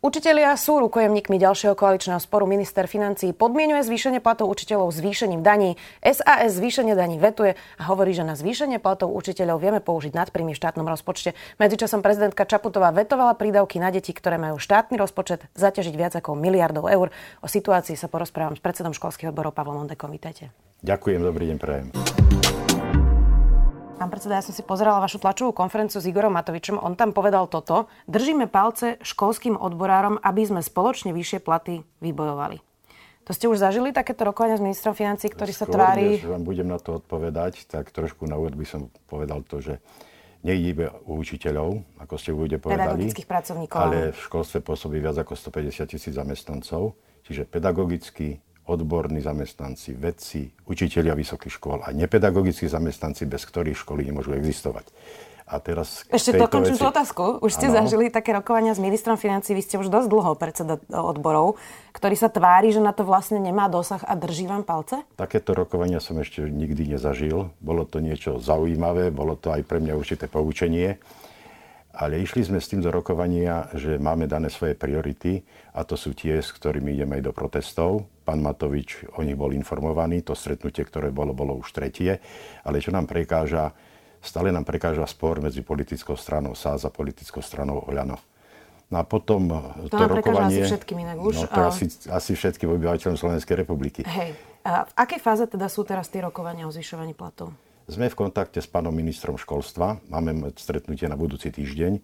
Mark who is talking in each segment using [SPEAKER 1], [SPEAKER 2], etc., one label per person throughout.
[SPEAKER 1] Učitelia sú rukojemníkmi ďalšieho koaličného sporu. Minister financí podmienuje zvýšenie platov učiteľov zvýšením daní. SAS zvýšenie daní vetuje a hovorí, že na zvýšenie platov učiteľov vieme použiť nadprímy v štátnom rozpočte. Medzičasom prezidentka Čaputová vetovala prídavky na deti, ktoré majú štátny rozpočet zaťažiť viac ako miliardov eur. O situácii sa porozprávam s predsedom školských odborov Pavlom Mondekom. Vítajte.
[SPEAKER 2] Ďakujem, dobrý deň, prajem.
[SPEAKER 1] Pán predseda, ja som si pozerala vašu tlačovú konferenciu s Igorom Matovičom. On tam povedal toto. Držíme palce školským odborárom, aby sme spoločne vyššie platy vybojovali. To ste už zažili takéto rokovania s ministrom financí, ktorý
[SPEAKER 2] Skôr,
[SPEAKER 1] sa tvári...
[SPEAKER 2] Než vám budem na to odpovedať, tak trošku na úvod by som povedal to, že nejde iba učiteľov, ako ste bude povedali,
[SPEAKER 1] Pedagogických pracovníkov.
[SPEAKER 2] ale v školstve pôsobí viac ako 150 tisíc zamestnancov, čiže pedagogicky, odborní zamestnanci, vedci, učitelia vysokých škôl a nepedagogickí zamestnanci, bez ktorých školy nemôžu existovať. A teraz
[SPEAKER 1] Ešte dokončím tú otázku. Už ste
[SPEAKER 2] Áno.
[SPEAKER 1] zažili také rokovania s ministrom financí, vy ste už dosť dlho predseda odborov, ktorý sa tvári, že na to vlastne nemá dosah a drží vám palce?
[SPEAKER 2] Takéto rokovania som ešte nikdy nezažil. Bolo to niečo zaujímavé, bolo to aj pre mňa určité poučenie. Ale išli sme s tým do rokovania, že máme dané svoje priority a to sú tie, s ktorými ideme aj do protestov. Pán Matovič o nich bol informovaný, to stretnutie, ktoré bolo, bolo už tretie. Ale čo nám prekáža, stále nám prekáža spor medzi politickou stranou SAS a politickou stranou Oľano. No a potom to,
[SPEAKER 1] prekáža
[SPEAKER 2] rokovanie...
[SPEAKER 1] asi všetkým inak už,
[SPEAKER 2] No to
[SPEAKER 1] a-
[SPEAKER 2] asi, asi všetkým obyvateľom Slovenskej republiky.
[SPEAKER 1] Hej. A v akej fáze teda sú teraz tie rokovania o zvyšovaní platov?
[SPEAKER 2] Sme v kontakte s pánom ministrom školstva. Máme stretnutie na budúci týždeň.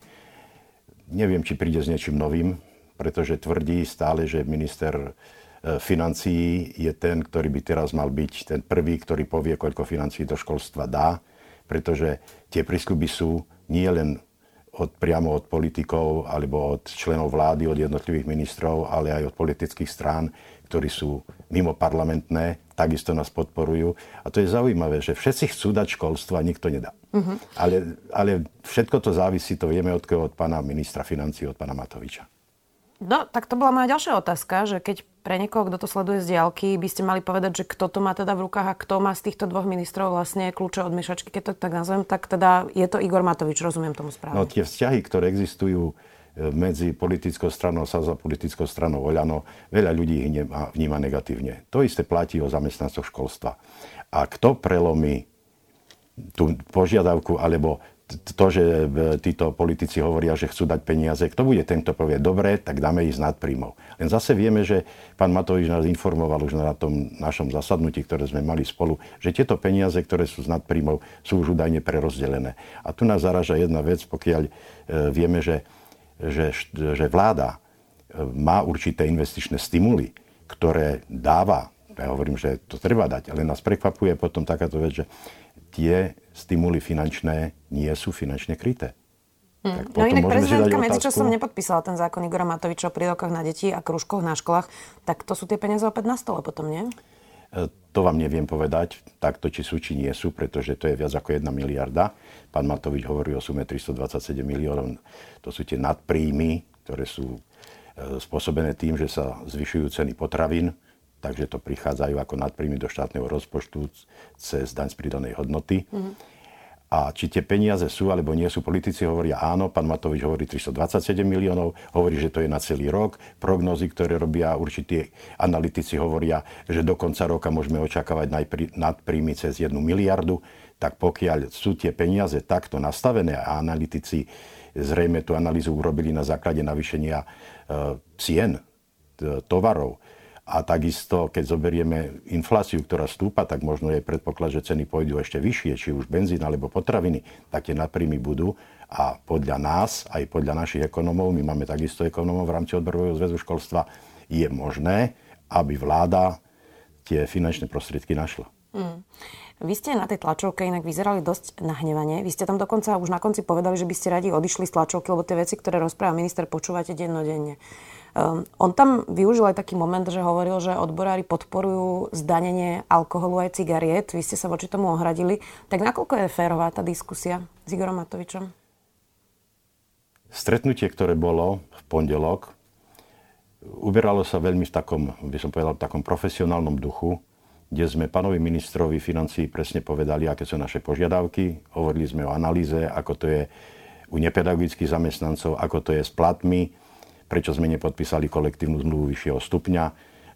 [SPEAKER 2] Neviem, či príde s niečím novým, pretože tvrdí stále, že minister e, financií je ten, ktorý by teraz mal byť ten prvý, ktorý povie, koľko financií do školstva dá, pretože tie prísľuby sú nie len od, priamo od politikov alebo od členov vlády, od jednotlivých ministrov, ale aj od politických strán, ktorí sú mimo parlamentné, takisto nás podporujú. A to je zaujímavé, že všetci chcú dať školstvo a nikto nedá. Uh-huh. Ale, ale všetko to závisí, to vieme od, koho, od pána ministra financí, od pána Matoviča.
[SPEAKER 1] No, tak to bola moja ďalšia otázka, že keď pre niekoho, kto to sleduje z diálky, by ste mali povedať, že kto to má teda v rukách a kto má z týchto dvoch ministrov vlastne kľúče od miešačky, keď to tak nazvem, tak teda je to Igor Matovič, rozumiem tomu správne.
[SPEAKER 2] No tie vzťahy, ktoré existujú medzi politickou stranou SAS a politickou stranou Oľano, veľa ľudí ich vníma negatívne. To isté platí o zamestnancoch školstva. A kto prelomí tú požiadavku, alebo to, že e, títo politici hovoria, že chcú dať peniaze, kto bude ten, kto povie, dobre, tak dáme ísť nad príjmov. Len zase vieme, že pán Matovič nás informoval už na tom našom zasadnutí, ktoré sme mali spolu, že tieto peniaze, ktoré sú z nadpríjmov, sú už údajne prerozdelené. A tu nás zaraža jedna vec, pokiaľ e, vieme, že, že, že vláda e, má určité investičné stimuly, ktoré dáva, ja hovorím, že to treba dať, ale nás prekvapuje potom takáto vec, že tie stimuly finančné nie sú finančne kryté. Tak
[SPEAKER 1] No inak prezidentka
[SPEAKER 2] otázku.
[SPEAKER 1] medzičasom nepodpísala ten zákon Igora Matoviča o prídavkoch na deti a krúžkoch na školách, tak to sú tie peniaze opäť na stole potom, nie?
[SPEAKER 2] To vám neviem povedať, takto či sú, či nie sú, pretože to je viac ako 1 miliarda. Pán Matovič hovorí o sume 327 miliónov. To sú tie nadpríjmy, ktoré sú e, spôsobené tým, že sa zvyšujú ceny potravín, takže to prichádzajú ako nadpríjmy do štátneho rozpočtu cez daň z pridanej hodnoty. A či tie peniaze sú alebo nie sú, politici hovoria áno, pán Matovič hovorí 327 miliónov, hovorí, že to je na celý rok. Prognozy, ktoré robia určití analytici, hovoria, že do konca roka môžeme očakávať nadpríjmy cez 1 miliardu. Tak pokiaľ sú tie peniaze takto nastavené a analytici zrejme tú analýzu urobili na základe navýšenia e, cien t- tovarov, a takisto, keď zoberieme infláciu, ktorá stúpa, tak možno je predpoklad, že ceny pôjdu ešte vyššie, či už benzín alebo potraviny, tak tie napríjmy budú. A podľa nás, aj podľa našich ekonomov, my máme takisto ekonomov v rámci odborového zväzu školstva, je možné, aby vláda tie finančné prostriedky našla.
[SPEAKER 1] Vy ste na tej tlačovke inak vyzerali dosť nahnevane. Vy ste tam dokonca už na konci povedali, že by ste radi odišli z tlačovky, lebo tie veci, ktoré rozpráva minister, počúvate dennodenne. Um, on tam využil aj taký moment, že hovoril, že odborári podporujú zdanenie alkoholu aj cigariet. Vy ste sa voči tomu ohradili. Tak nakoľko je férová tá diskusia s Igorom Matovičom?
[SPEAKER 2] Stretnutie, ktoré bolo v pondelok, uberalo sa veľmi v takom, by som povedal, v takom profesionálnom duchu, kde sme pánovi ministrovi financí presne povedali, aké sú naše požiadavky. Hovorili sme o analýze, ako to je u nepedagogických zamestnancov, ako to je s platmi, prečo sme nepodpísali kolektívnu zmluvu vyššieho stupňa,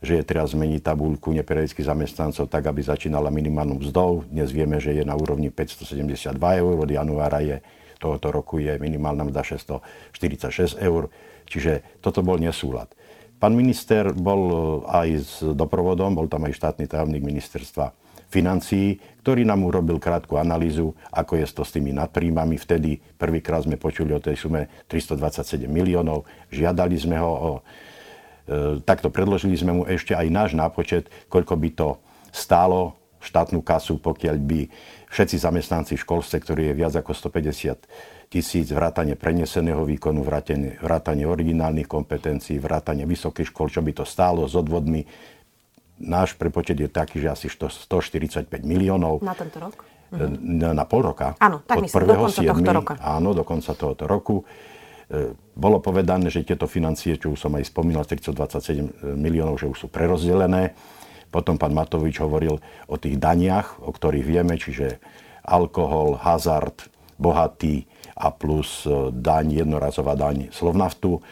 [SPEAKER 2] že je teraz zmeniť tabulku nepedagogických zamestnancov tak, aby začínala minimálnou mzdou. Dnes vieme, že je na úrovni 572 eur, od januára je tohoto roku je minimálna mzda 646 eur, čiže toto bol nesúlad. Pán minister bol e, aj s doprovodom, bol tam aj štátny tajomník ministerstva financií, ktorý nám urobil krátku analýzu, ako je to s tými nadpríjmami. Vtedy prvýkrát sme počuli o tej sume 327 miliónov. Žiadali sme ho o... E, takto predložili sme mu ešte aj náš nápočet, koľko by to stálo štátnu kasu, pokiaľ by všetci zamestnanci v školstve, ktorí je viac ako 150 tisíc, vrátanie preneseného výkonu, vrátanie, vrátanie originálnych kompetencií, vrátanie vysokých škôl, čo by to stálo s odvodmi. Náš prepočet je taký, že asi 145 miliónov.
[SPEAKER 1] Na tento rok?
[SPEAKER 2] Na, na pol roka.
[SPEAKER 1] Áno, tak myslím, do konca 7, tohto roka.
[SPEAKER 2] Áno, do konca tohoto roku. E, bolo povedané, že tieto financie, čo už som aj spomínal, 327 miliónov, že už sú prerozdelené. Potom pán Matovič hovoril o tých daniach, o ktorých vieme, čiže alkohol, hazard, bohatý, a plus e, daň, jednorazová daň Slovnaftu.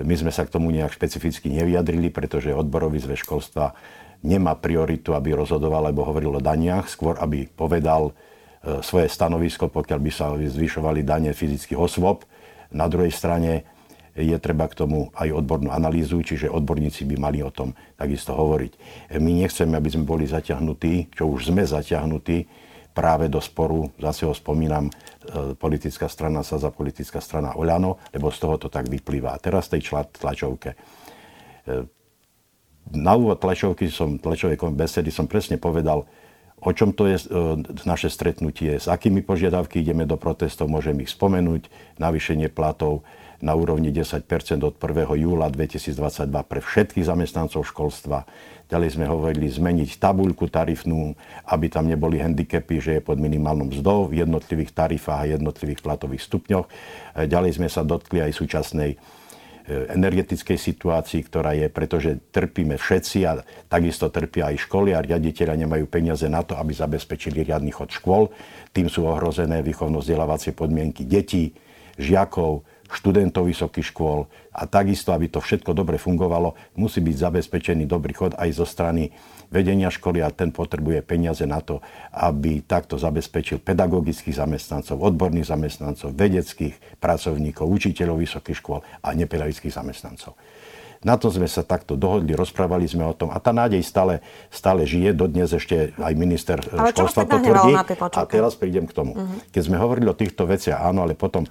[SPEAKER 2] My sme sa k tomu nejak špecificky nevyjadrili, pretože odborový zväz školstva nemá prioritu, aby rozhodoval alebo hovoril o daniach, skôr aby povedal e, svoje stanovisko, pokiaľ by sa zvyšovali dane fyzických osôb. Na druhej strane je treba k tomu aj odbornú analýzu, čiže odborníci by mali o tom takisto hovoriť. My nechceme, aby sme boli zaťahnutí, čo už sme zaťahnutí, práve do sporu, zase ho spomínam, e, politická strana sa za politická strana Oľano, lebo z toho to tak vyplýva. A teraz tej tlačovke. E, na úvod tlačovky som, tlačovej besedy som presne povedal, o čom to je e, naše stretnutie, s akými požiadavky ideme do protestov, môžem ich spomenúť, navýšenie platov, na úrovni 10% od 1. júla 2022 pre všetkých zamestnancov školstva. Ďalej sme hovorili zmeniť tabuľku tarifnú, aby tam neboli handicapy, že je pod minimálnou mzdou v jednotlivých tarifách a jednotlivých platových stupňoch. E, ďalej sme sa dotkli aj súčasnej e, energetickej situácii, ktorá je, pretože trpíme všetci a takisto trpia aj školy a riaditeľia nemajú peniaze na to, aby zabezpečili riadny chod škôl. Tým sú ohrozené výchovno-vzdelávacie podmienky detí, žiakov, študentov vysokých škôl a takisto, aby to všetko dobre fungovalo, musí byť zabezpečený dobrý chod aj zo strany vedenia školy a ten potrebuje peniaze na to, aby takto zabezpečil pedagogických zamestnancov, odborných zamestnancov, vedeckých pracovníkov, učiteľov vysokých škôl a nepedagogických zamestnancov. Na to sme sa takto dohodli, rozprávali sme o tom a tá nádej stále, stále žije. Dodnes ešte aj minister
[SPEAKER 1] ale
[SPEAKER 2] školstva
[SPEAKER 1] to
[SPEAKER 2] tvrdí.
[SPEAKER 1] A
[SPEAKER 2] teraz prídem k tomu. Uh-huh. Keď sme hovorili o týchto veciach, áno, ale potom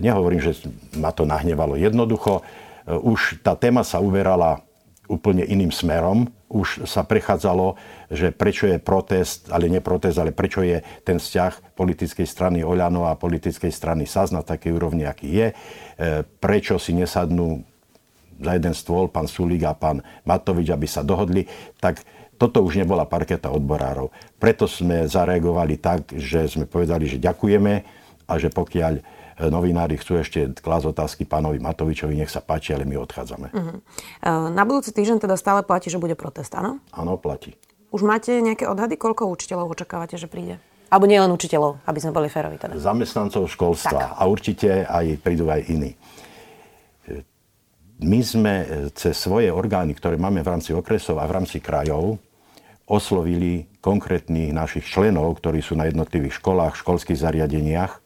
[SPEAKER 2] Nehovorím, že ma to nahnevalo jednoducho. E, už tá téma sa uberala úplne iným smerom. Už sa prechádzalo, že prečo je protest, ale nie protest, ale prečo je ten vzťah politickej strany Oľano a politickej strany SAS na takej úrovni, aký je. E, prečo si nesadnú za jeden stôl pán Sulík a pán Matovič, aby sa dohodli, tak toto už nebola parketa odborárov. Preto sme zareagovali tak, že sme povedali, že ďakujeme a že pokiaľ novinári chcú ešte klásť otázky pánovi Matovičovi, nech sa páči, ale my odchádzame. Uh-huh.
[SPEAKER 1] Na budúci týždeň teda stále platí, že bude protest, áno?
[SPEAKER 2] Áno, platí.
[SPEAKER 1] Už máte nejaké odhady, koľko učiteľov očakávate, že príde? Alebo nie len učiteľov, aby sme boli férovi teda.
[SPEAKER 2] Zamestnancov školstva tak. a určite aj prídu aj iní. E, my sme cez svoje orgány, ktoré máme v rámci okresov a v rámci krajov, oslovili konkrétnych našich členov, ktorí sú na jednotlivých školách, školských zariadeniach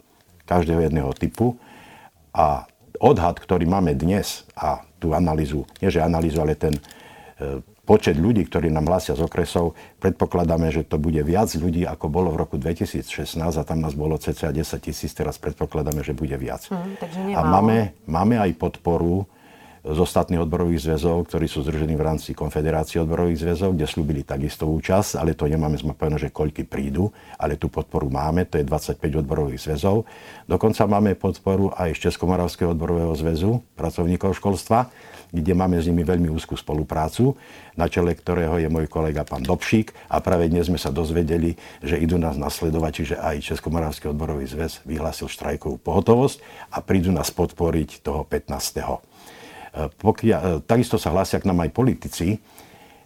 [SPEAKER 2] každého jedného typu. A odhad, ktorý máme dnes, a tú analýzu, nie že analýzu, ale ten e, počet ľudí, ktorí nám hlasia z okresov, predpokladáme, že to bude viac ľudí, ako bolo v roku 2016 a tam nás bolo cca 10 tisíc, teraz predpokladáme, že bude viac.
[SPEAKER 1] Hmm,
[SPEAKER 2] a máme, máme aj podporu z ostatných odborových zväzov, ktorí sú združení v rámci Konfederácie odborových zväzov, kde slúbili takisto účasť, ale to nemáme zmapené, že koľky prídu, ale tú podporu máme, to je 25 odborových zväzov. Dokonca máme podporu aj z Českomoravského odborového zväzu pracovníkov školstva, kde máme s nimi veľmi úzkú spoluprácu, na čele ktorého je môj kolega pán Dobšík a práve dnes sme sa dozvedeli, že idú nás nasledovať, čiže aj Českomoravský odborový zväz vyhlásil štrajkovú pohotovosť a prídu nás podporiť toho 15. Pokia, e, takisto sa hlásia k nám aj politici.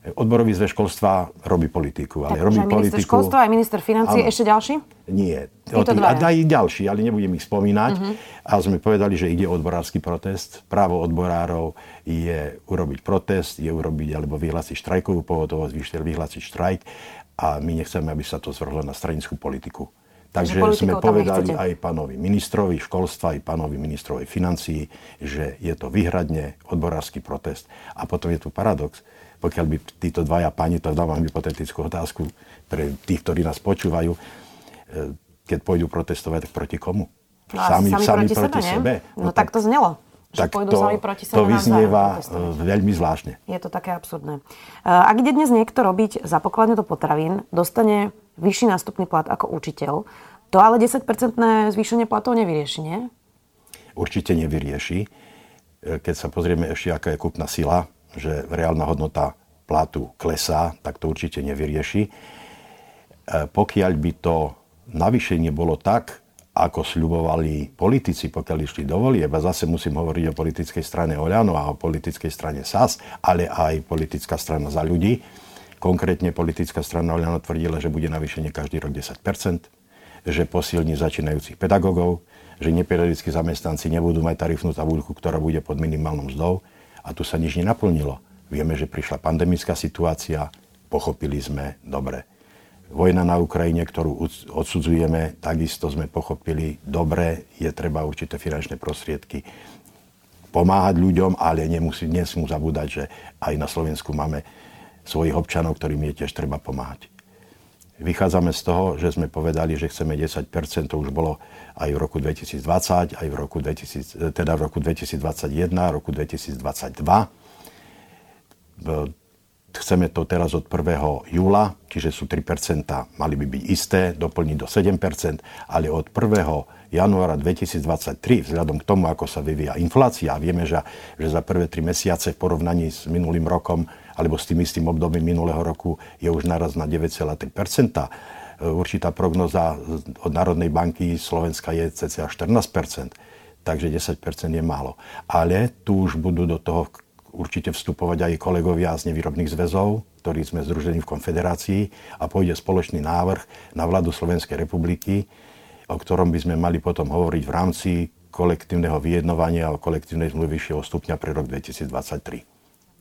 [SPEAKER 2] Odborový zväz školstva robí politiku.
[SPEAKER 1] Ale tak, robí minister politiku... školstva aj minister financí, ešte ďalší?
[SPEAKER 2] Nie. Tý, a aj ďalší, ale nebudem ich spomínať. Uh-huh. A sme povedali, že ide odborársky protest. Právo odborárov je urobiť protest, je urobiť alebo vyhlásiť štrajkovú pohotovosť, vyhlásiť štrajk. A my nechceme, aby sa to zvrhlo na stranickú politiku. Takže sme povedali aj pánovi ministrovi školstva, aj pánovi ministrovi financií, že je to výhradne odborársky protest. A potom je tu paradox. Pokiaľ by títo dvaja páni, to dávam hypotetickú otázku pre tých, ktorí nás počúvajú, e, keď pôjdu protestovať, tak proti komu?
[SPEAKER 1] No, sami, sami, proti, proti sebe. sebe? No, no tak, tak to znelo
[SPEAKER 2] tak to, proti sebe to vyznieva e, veľmi zvláštne.
[SPEAKER 1] Je to také absurdné. E, ak ide dnes niekto robiť za pokladňu do potravín, dostane vyšší nástupný plat ako učiteľ. To ale 10-percentné zvýšenie platov nevyrieši, nie?
[SPEAKER 2] Určite nevyrieši. E, keď sa pozrieme ešte, aká je kúpna sila, že reálna hodnota platu klesá, tak to určite nevyrieši. E, pokiaľ by to navýšenie bolo tak, ako sľubovali politici, pokiaľ išli do volieb, a zase musím hovoriť o politickej strane Oľano a o politickej strane SAS, ale aj politická strana za ľudí, Konkrétne politická strana Oľano tvrdila, že bude navýšenie každý rok 10% že posilní začínajúcich pedagógov, že nepedagogická zamestnanci nebudú mať tarifnú tabulku, ktorá bude pod minimálnou mzdou. A tu sa nič nenaplnilo. Vieme, že prišla pandemická situácia, pochopili sme dobre. Vojna na Ukrajine, ktorú odsudzujeme, takisto sme pochopili dobre, je treba určité finančné prostriedky pomáhať ľuďom, ale nemusí, nesmú zabúdať, že aj na Slovensku máme svojich občanov, ktorým je tiež treba pomáhať. Vychádzame z toho, že sme povedali, že chceme 10%, to už bolo aj v roku 2020, aj v roku, 2000, teda v roku 2021, roku 2022. Chceme to teraz od 1. júla, čiže sú 3%, mali by byť isté, doplniť do 7%, ale od 1. januára 2023, vzhľadom k tomu, ako sa vyvíja inflácia, vieme, že, že za prvé 3 mesiace v porovnaní s minulým rokom alebo s tým istým obdobím minulého roku je už naraz na 9,3 e, Určitá prognoza od Národnej banky Slovenska je cca 14% takže 10% je málo. Ale tu už budú do toho určite vstupovať aj kolegovia z nevýrobných zväzov, ktorí sme združení v konfederácii a pôjde spoločný návrh na vládu Slovenskej republiky, o ktorom by sme mali potom hovoriť v rámci kolektívneho vyjednovania o kolektívnej zmluvy vyššieho stupňa pre rok 2023.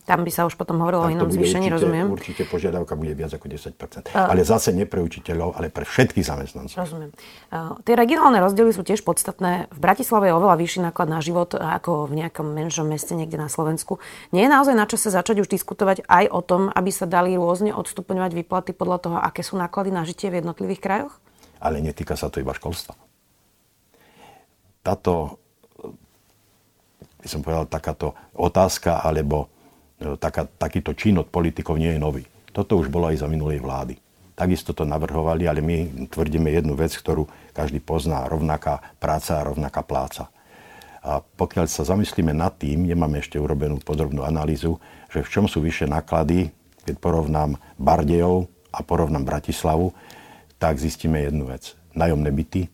[SPEAKER 1] Tam by sa už potom hovorilo o inom zvýšení, rozumiem.
[SPEAKER 2] Určite požiadavka bude viac ako 10 uh, Ale zase nie pre učiteľov, ale pre všetkých zamestnancov.
[SPEAKER 1] Rozumiem. Uh, tie regionálne rozdiely sú tiež podstatné. V Bratislave je oveľa vyšší náklad na život ako v nejakom menšom meste niekde na Slovensku. Nie je naozaj na čase začať už diskutovať aj o tom, aby sa dali rôzne odstupňovať výplaty podľa toho, aké sú náklady na žitie v jednotlivých krajoch?
[SPEAKER 2] Ale netýka sa to iba školstva. Táto, by som povedal, takáto otázka alebo taká, takýto čin od politikov nie je nový. Toto už bolo aj za minulej vlády. Takisto to navrhovali, ale my tvrdíme jednu vec, ktorú každý pozná. Rovnaká práca a rovnaká pláca. A pokiaľ sa zamyslíme nad tým, nemáme ešte urobenú podrobnú analýzu, že v čom sú vyššie náklady, keď porovnám Bardejov a porovnám Bratislavu, tak zistíme jednu vec. Najomné byty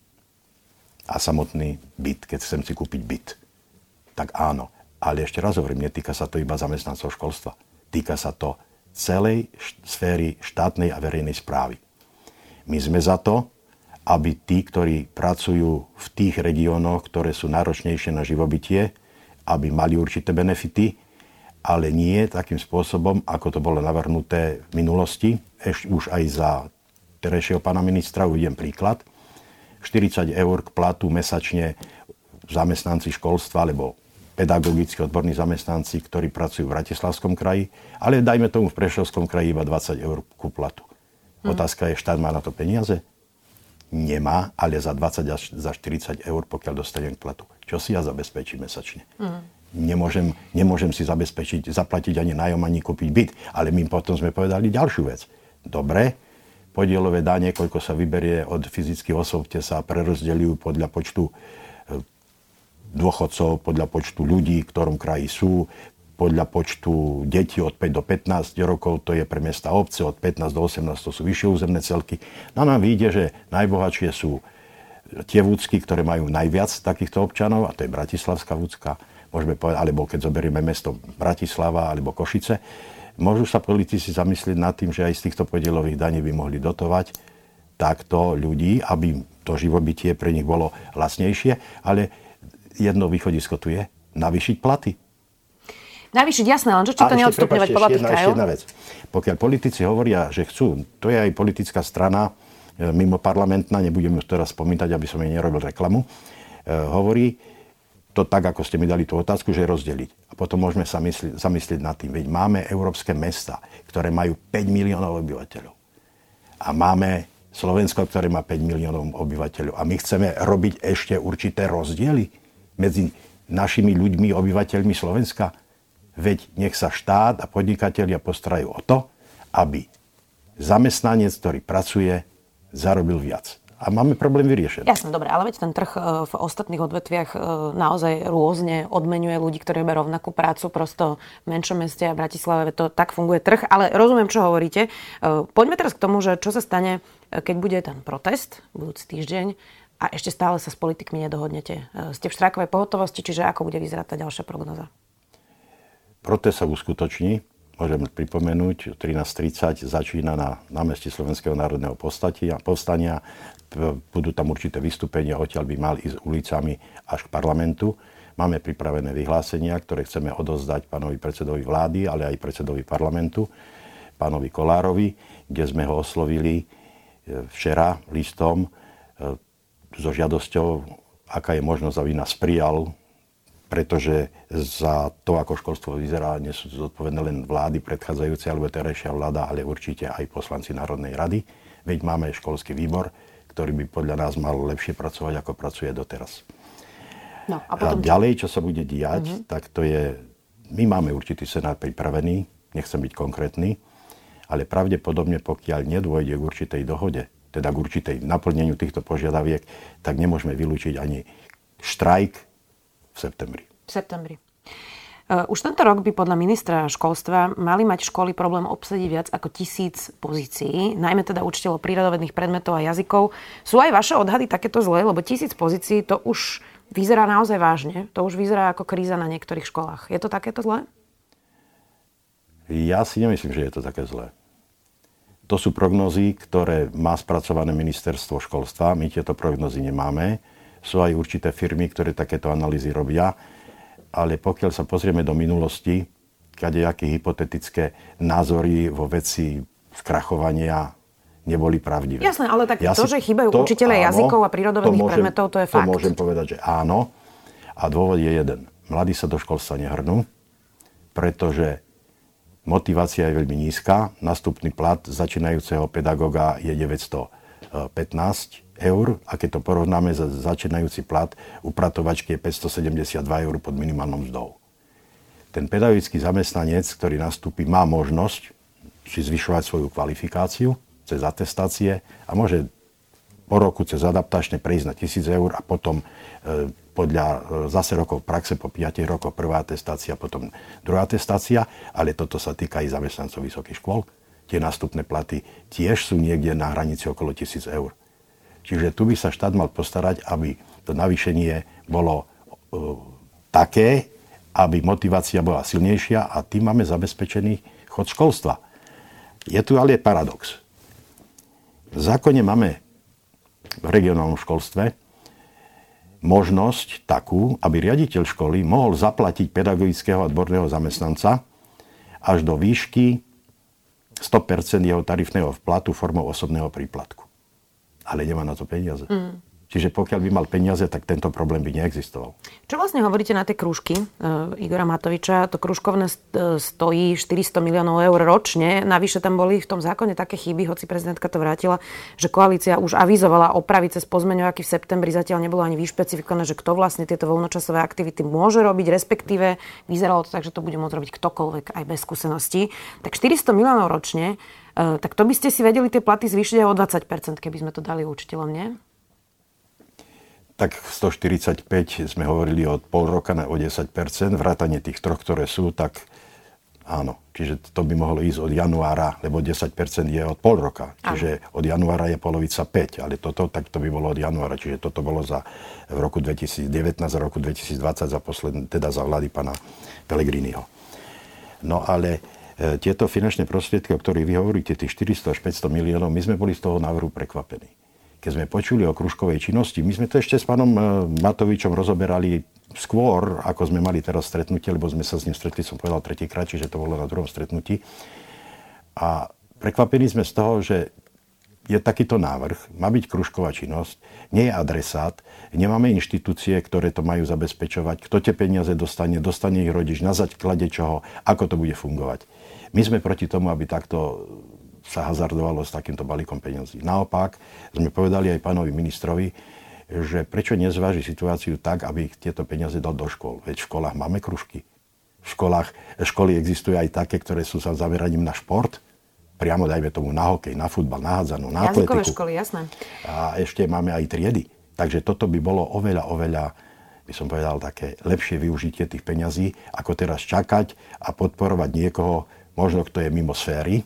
[SPEAKER 2] a samotný byt, keď chcem si kúpiť byt. Tak áno, ale ešte raz hovorím, netýka sa to iba zamestnancov školstva. Týka sa to celej sféry štátnej a verejnej správy. My sme za to, aby tí, ktorí pracujú v tých regiónoch, ktoré sú náročnejšie na živobytie, aby mali určité benefity, ale nie takým spôsobom, ako to bolo navrhnuté v minulosti, ešte už aj za terejšieho pána ministra, uvidím príklad. 40 eur k platu mesačne zamestnanci školstva alebo pedagogickí odborní zamestnanci, ktorí pracujú v Bratislavskom kraji, ale dajme tomu v Prešovskom kraji iba 20 eur ku platu. Hmm. Otázka je, štát má na to peniaze? Nemá, ale za 20 až za 40 eur, pokiaľ dostanem k platu. Čo si ja zabezpečím mesačne? Hmm. nemôžem, nemôžem si zabezpečiť, zaplatiť ani nájom, ani kúpiť byt. Ale my potom sme povedali ďalšiu vec. Dobre, podielové dane, koľko sa vyberie od fyzických osôb, tie sa prerozdeľujú podľa počtu dôchodcov, podľa počtu ľudí, v ktorom kraji sú, podľa počtu detí od 5 do 15 rokov, to je pre mesta obce, od 15 do 18 to sú vyššie územné celky. No nám vyjde, že najbohatšie sú tie vúcky, ktoré majú najviac takýchto občanov, a to je Bratislavská vúcka, môžeme povedať, alebo keď zoberieme mesto Bratislava alebo Košice, môžu sa politici zamyslieť nad tým, že aj z týchto podielových daní by mohli dotovať takto ľudí, aby to živobytie pre nich bolo lacnejšie, ale jedno východisko tu je, navýšiť platy.
[SPEAKER 1] Navýšiť, jasné, len čo to neodstupňovať podľa tých krajov?
[SPEAKER 2] jedna vec. Pokiaľ politici hovoria, že chcú, to je aj politická strana, e, mimo parlamentná, nebudem ju teraz spomínať, aby som jej nerobil reklamu, e, hovorí to tak, ako ste mi dali tú otázku, že rozdeliť. A potom môžeme sa mysli, zamyslieť nad tým. Veď máme európske mesta, ktoré majú 5 miliónov obyvateľov. A máme Slovensko, ktoré má 5 miliónov obyvateľov. A my chceme robiť ešte určité rozdiely medzi našimi ľuďmi, obyvateľmi Slovenska. Veď nech sa štát a podnikatelia postarajú o to, aby zamestnanec, ktorý pracuje, zarobil viac. A máme problém vyriešený.
[SPEAKER 1] Jasne, dobre, ale veď ten trh e, v ostatných odvetviach e, naozaj rôzne odmenuje ľudí, ktorí robia rovnakú prácu. Prosto v menšom meste a Bratislave to tak funguje trh. Ale rozumiem, čo hovoríte. E, poďme teraz k tomu, že čo sa stane, keď bude ten protest budúci týždeň a ešte stále sa s politikmi nedohodnete. Ste v štrajkovej pohotovosti, čiže ako bude vyzerať tá ďalšia prognoza?
[SPEAKER 2] Protest sa uskutoční. Môžem pripomenúť, 13.30 začína na námestí Slovenského národného povstania. Budú tam určité vystúpenia, odtiaľ by mali ísť ulicami až k parlamentu. Máme pripravené vyhlásenia, ktoré chceme odozdať pánovi predsedovi vlády, ale aj predsedovi parlamentu, pánovi Kolárovi, kde sme ho oslovili e, včera listom e, so žiadosťou, aká je možnosť, aby nás prijal pretože za to, ako školstvo vyzerá, nie sú zodpovedné len vlády predchádzajúce alebo terajšia vláda, ale určite aj poslanci Národnej rady. Veď máme školský výbor, ktorý by podľa nás mal lepšie pracovať, ako pracuje doteraz. No, a, potom... a ďalej, čo sa bude diať, uh-huh. tak to je... My máme určitý senát pripravený, nechcem byť konkrétny, ale pravdepodobne, pokiaľ nedôjde k určitej dohode, teda k určitej naplneniu týchto požiadaviek, tak nemôžeme vylúčiť ani štrajk v septembri.
[SPEAKER 1] V septembri. Uh, už tento rok by podľa ministra školstva mali mať školy problém obsadiť viac ako tisíc pozícií, najmä teda učiteľov prírodovedných predmetov a jazykov. Sú aj vaše odhady takéto zlé, lebo tisíc pozícií to už vyzerá naozaj vážne. To už vyzerá ako kríza na niektorých školách. Je to takéto zlé?
[SPEAKER 2] Ja si nemyslím, že je to také zlé. To sú prognozy, ktoré má spracované ministerstvo školstva. My tieto prognozy nemáme. Sú aj určité firmy, ktoré takéto analýzy robia, ale pokiaľ sa pozrieme do minulosti, kadejaké hypotetické názory vo veci skrachovania neboli pravdivé.
[SPEAKER 1] Jasné, ale tak ja to, si, že chýbajú to, učiteľe áno, jazykov a prírodovedných môžem, predmetov, to je fakt.
[SPEAKER 2] To môžem povedať, že áno. A dôvod je jeden. Mladí sa do školstva nehrnú, pretože motivácia je veľmi nízka. Nastupný plat začínajúceho pedagóga je 915 eur a keď to porovnáme za začínajúci plat upratovačky je 572 eur pod minimálnou mzdou. Ten pedagogický zamestnanec, ktorý nastúpi, má možnosť si zvyšovať svoju kvalifikáciu cez atestácie a môže po roku cez adaptačne prejsť na 1000 eur a potom e, podľa e, zase rokov praxe po 5 rokoch prvá atestácia, potom druhá atestácia, ale toto sa týka aj zamestnancov vysokých škôl. Tie nástupné platy tiež sú niekde na hranici okolo 1000 eur. Čiže tu by sa štát mal postarať, aby to navýšenie bolo uh, také, aby motivácia bola silnejšia a tým máme zabezpečený chod školstva. Je tu ale paradox. V zákone máme v regionálnom školstve možnosť takú, aby riaditeľ školy mohol zaplatiť pedagogického odborného zamestnanca až do výšky 100% jeho tarifného vplatu formou osobného príplatku ale nemá na to peniaze. Mm. Čiže pokiaľ by mal peniaze, tak tento problém by neexistoval.
[SPEAKER 1] Čo vlastne hovoríte na tie krúžky uh, Igora Matoviča? To krúžkovné stojí 400 miliónov eur ročne. Navyše tam boli v tom zákone také chyby, hoci prezidentka to vrátila, že koalícia už avizovala opravy cez pozmeňovaky v septembri. Zatiaľ nebolo ani vyšpecifikované, že kto vlastne tieto voľnočasové aktivity môže robiť, respektíve vyzeralo to tak, že to bude môcť robiť ktokoľvek aj bez skúseností. Tak 400 miliónov ročne, uh, tak to by ste si vedeli tie platy zvýšiť aj o 20%, keby sme to dali učiteľom, nie?
[SPEAKER 2] Tak 145 sme hovorili od pol roka na o 10 vrátanie tých troch, ktoré sú, tak áno. Čiže to by mohlo ísť od januára, lebo 10 je od pol roka. Čiže od januára je polovica 5, ale toto, tak to by bolo od januára. Čiže toto bolo za v roku 2019 a roku 2020 za posledný, teda za vlády pana Pelegriniho. No ale e, tieto finančné prostriedky, o ktorých vy hovoríte, tých 400 až 500 miliónov, my sme boli z toho návrhu prekvapení keď sme počuli o kružkovej činnosti, my sme to ešte s pánom e, Matovičom rozoberali skôr, ako sme mali teraz stretnutie, lebo sme sa s ním stretli, som povedal tretíkrát, čiže to bolo na druhom stretnutí. A prekvapení sme z toho, že je takýto návrh, má byť kružková činnosť, nie je adresát, nemáme inštitúcie, ktoré to majú zabezpečovať, kto tie peniaze dostane, dostane ich rodič, na základe čoho, ako to bude fungovať. My sme proti tomu, aby takto sa hazardovalo s takýmto balíkom peniazí. Naopak sme povedali aj pánovi ministrovi, že prečo nezváži situáciu tak, aby tieto peniaze dal do škôl. Veď v školách máme kružky. V školách, školy existujú aj také, ktoré sú sa zameraním na šport, priamo dajme tomu na hokej, na futbal, na hádzanú, na Jazykové
[SPEAKER 1] atletiku. školy, jasné.
[SPEAKER 2] A ešte máme aj triedy. Takže toto by bolo oveľa, oveľa by som povedal, také lepšie využitie tých peňazí, ako teraz čakať a podporovať niekoho, možno kto je mimo sféry,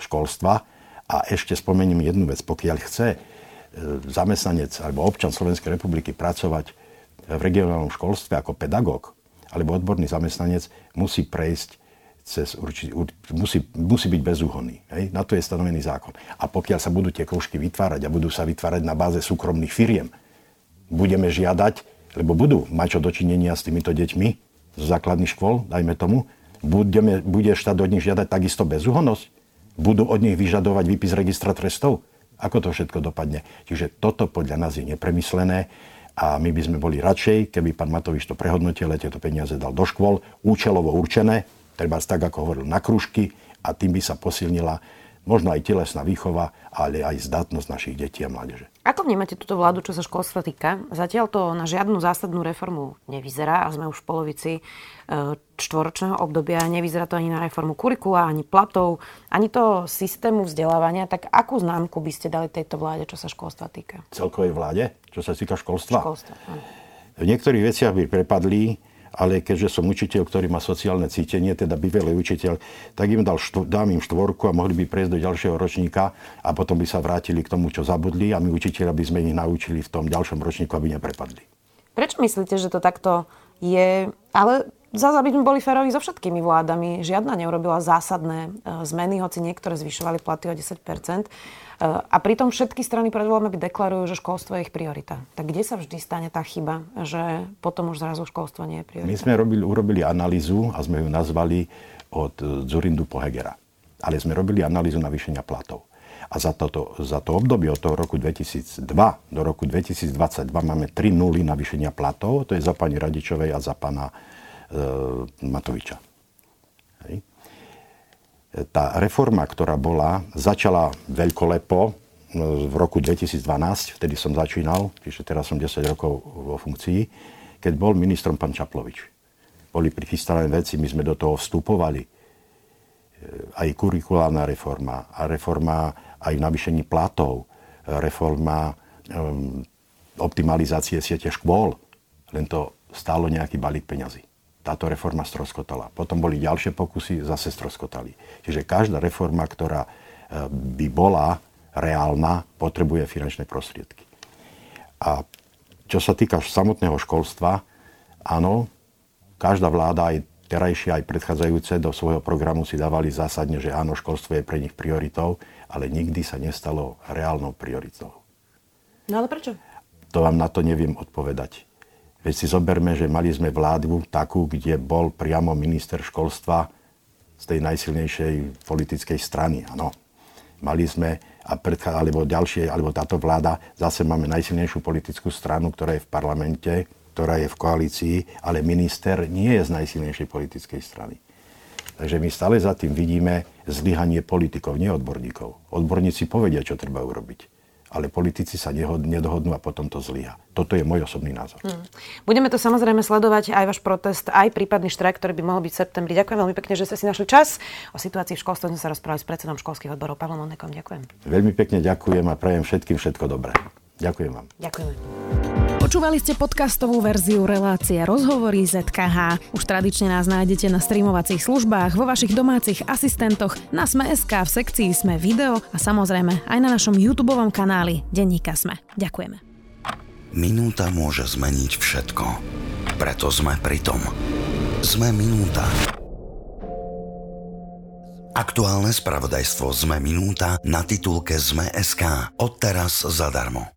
[SPEAKER 2] školstva. A ešte spomeniem jednu vec. Pokiaľ chce e, zamestnanec alebo občan Slovenskej republiky pracovať v regionálnom školstve ako pedagóg alebo odborný zamestnanec, musí prejsť cez určitý, musí, musí byť bezúhonný. Hej? Na to je stanovený zákon. A pokiaľ sa budú tie kružky vytvárať a budú sa vytvárať na báze súkromných firiem, budeme žiadať, lebo budú mať čo dočinenia s týmito deťmi z základných škôl, dajme tomu, budeme, bude štát od nich žiadať takisto bezúhonnosť? Budú od nich vyžadovať výpis registra trestov? Ako to všetko dopadne? Čiže toto podľa nás je nepremyslené a my by sme boli radšej, keby pán Matovič to prehodnotil a tieto peniaze dal do škôl, účelovo určené, treba tak, ako hovoril, na kružky a tým by sa posilnila možno aj telesná výchova, ale aj zdatnosť našich detí a mládeže.
[SPEAKER 1] Ako vnímate túto vládu, čo sa školstva týka? Zatiaľ to na žiadnu zásadnú reformu nevyzerá a sme už v polovici e, čtvoročného obdobia. Nevyzerá to ani na reformu kurikula, ani platov, ani to systému vzdelávania. Tak akú známku by ste dali tejto vláde, čo sa školstva týka?
[SPEAKER 2] Celkovej vláde, čo sa týka školstva?
[SPEAKER 1] Školstva, áno.
[SPEAKER 2] V niektorých veciach by prepadli ale keďže som učiteľ, ktorý má sociálne cítenie, teda bývalý učiteľ, tak im dal štv, dám im štvorku a mohli by prejsť do ďalšieho ročníka a potom by sa vrátili k tomu, čo zabudli a my učiteľa by sme ich naučili v tom ďalšom ročníku, aby neprepadli.
[SPEAKER 1] Prečo myslíte, že to takto je? Ale Zase, aby sme boli férovi so všetkými vládami, žiadna neurobila zásadné e, zmeny, hoci niektoré zvyšovali platy o 10 e, A pritom všetky strany pred voľbami deklarujú, že školstvo je ich priorita. Tak kde sa vždy stane tá chyba, že potom už zrazu školstvo nie je priorita?
[SPEAKER 2] My sme robili, urobili analýzu a sme ju nazvali od Zurindu po Hegera. Ale sme robili analýzu navýšenia platov. A za, toto, za to obdobie od toho roku 2002 do roku 2022 máme 3 nuly navýšenia platov. To je za pani Radičovej a za pana E, Matoviča. Hej. Tá reforma, ktorá bola, začala veľkolepo e, v roku 2012, vtedy som začínal, čiže teraz som 10 rokov vo funkcii, keď bol ministrom pán Čaplovič. Boli prichystané veci, my sme do toho vstupovali. E, aj kurikulárna reforma, a reforma aj navýšení platov, reforma um, optimalizácie siete škôl. Len to stálo nejaký balík peňazí táto reforma stroskotala. Potom boli ďalšie pokusy, zase stroskotali. Čiže každá reforma, ktorá e, by bola reálna, potrebuje finančné prostriedky. A čo sa týka samotného školstva, áno, každá vláda, aj terajšie, aj predchádzajúce, do svojho programu si dávali zásadne, že áno, školstvo je pre nich prioritou, ale nikdy sa nestalo reálnou prioritou.
[SPEAKER 1] No ale prečo?
[SPEAKER 2] To vám na to neviem odpovedať. Veď si zoberme, že mali sme vládu takú, kde bol priamo minister školstva z tej najsilnejšej politickej strany. Ano. Mali sme a predchá, alebo ďalšie, alebo táto vláda, zase máme najsilnejšiu politickú stranu, ktorá je v parlamente, ktorá je v koalícii, ale minister nie je z najsilnejšej politickej strany. Takže my stále za tým vidíme zlyhanie politikov, nie odborníkov. Odborníci povedia, čo treba urobiť ale politici sa nedohodnú a potom to zlyha. Toto je môj osobný názor. Hmm.
[SPEAKER 1] Budeme to samozrejme sledovať, aj váš protest, aj prípadný štrajk, ktorý by mohol byť v septembri. Ďakujem veľmi pekne, že ste si našli čas. O situácii v školstve sme sa rozprávali s predsedom školských odborov Pavlom Onekom. Ďakujem.
[SPEAKER 2] Veľmi pekne ďakujem a prajem všetkým všetko dobré. Ďakujem vám.
[SPEAKER 1] Ďakujeme.
[SPEAKER 3] Počúvali ste podcastovú verziu relácie Rozhovory ZKH. Už tradične nás nájdete na streamovacích službách, vo vašich domácich asistentoch, na Sme.sk, v sekcii Sme video a samozrejme aj na našom YouTube kanáli Denníka Sme. Ďakujeme.
[SPEAKER 4] Minúta môže zmeniť všetko. Preto sme pri tom. Sme minúta. Aktuálne spravodajstvo Sme minúta na titulke Sme.sk. Odteraz zadarmo.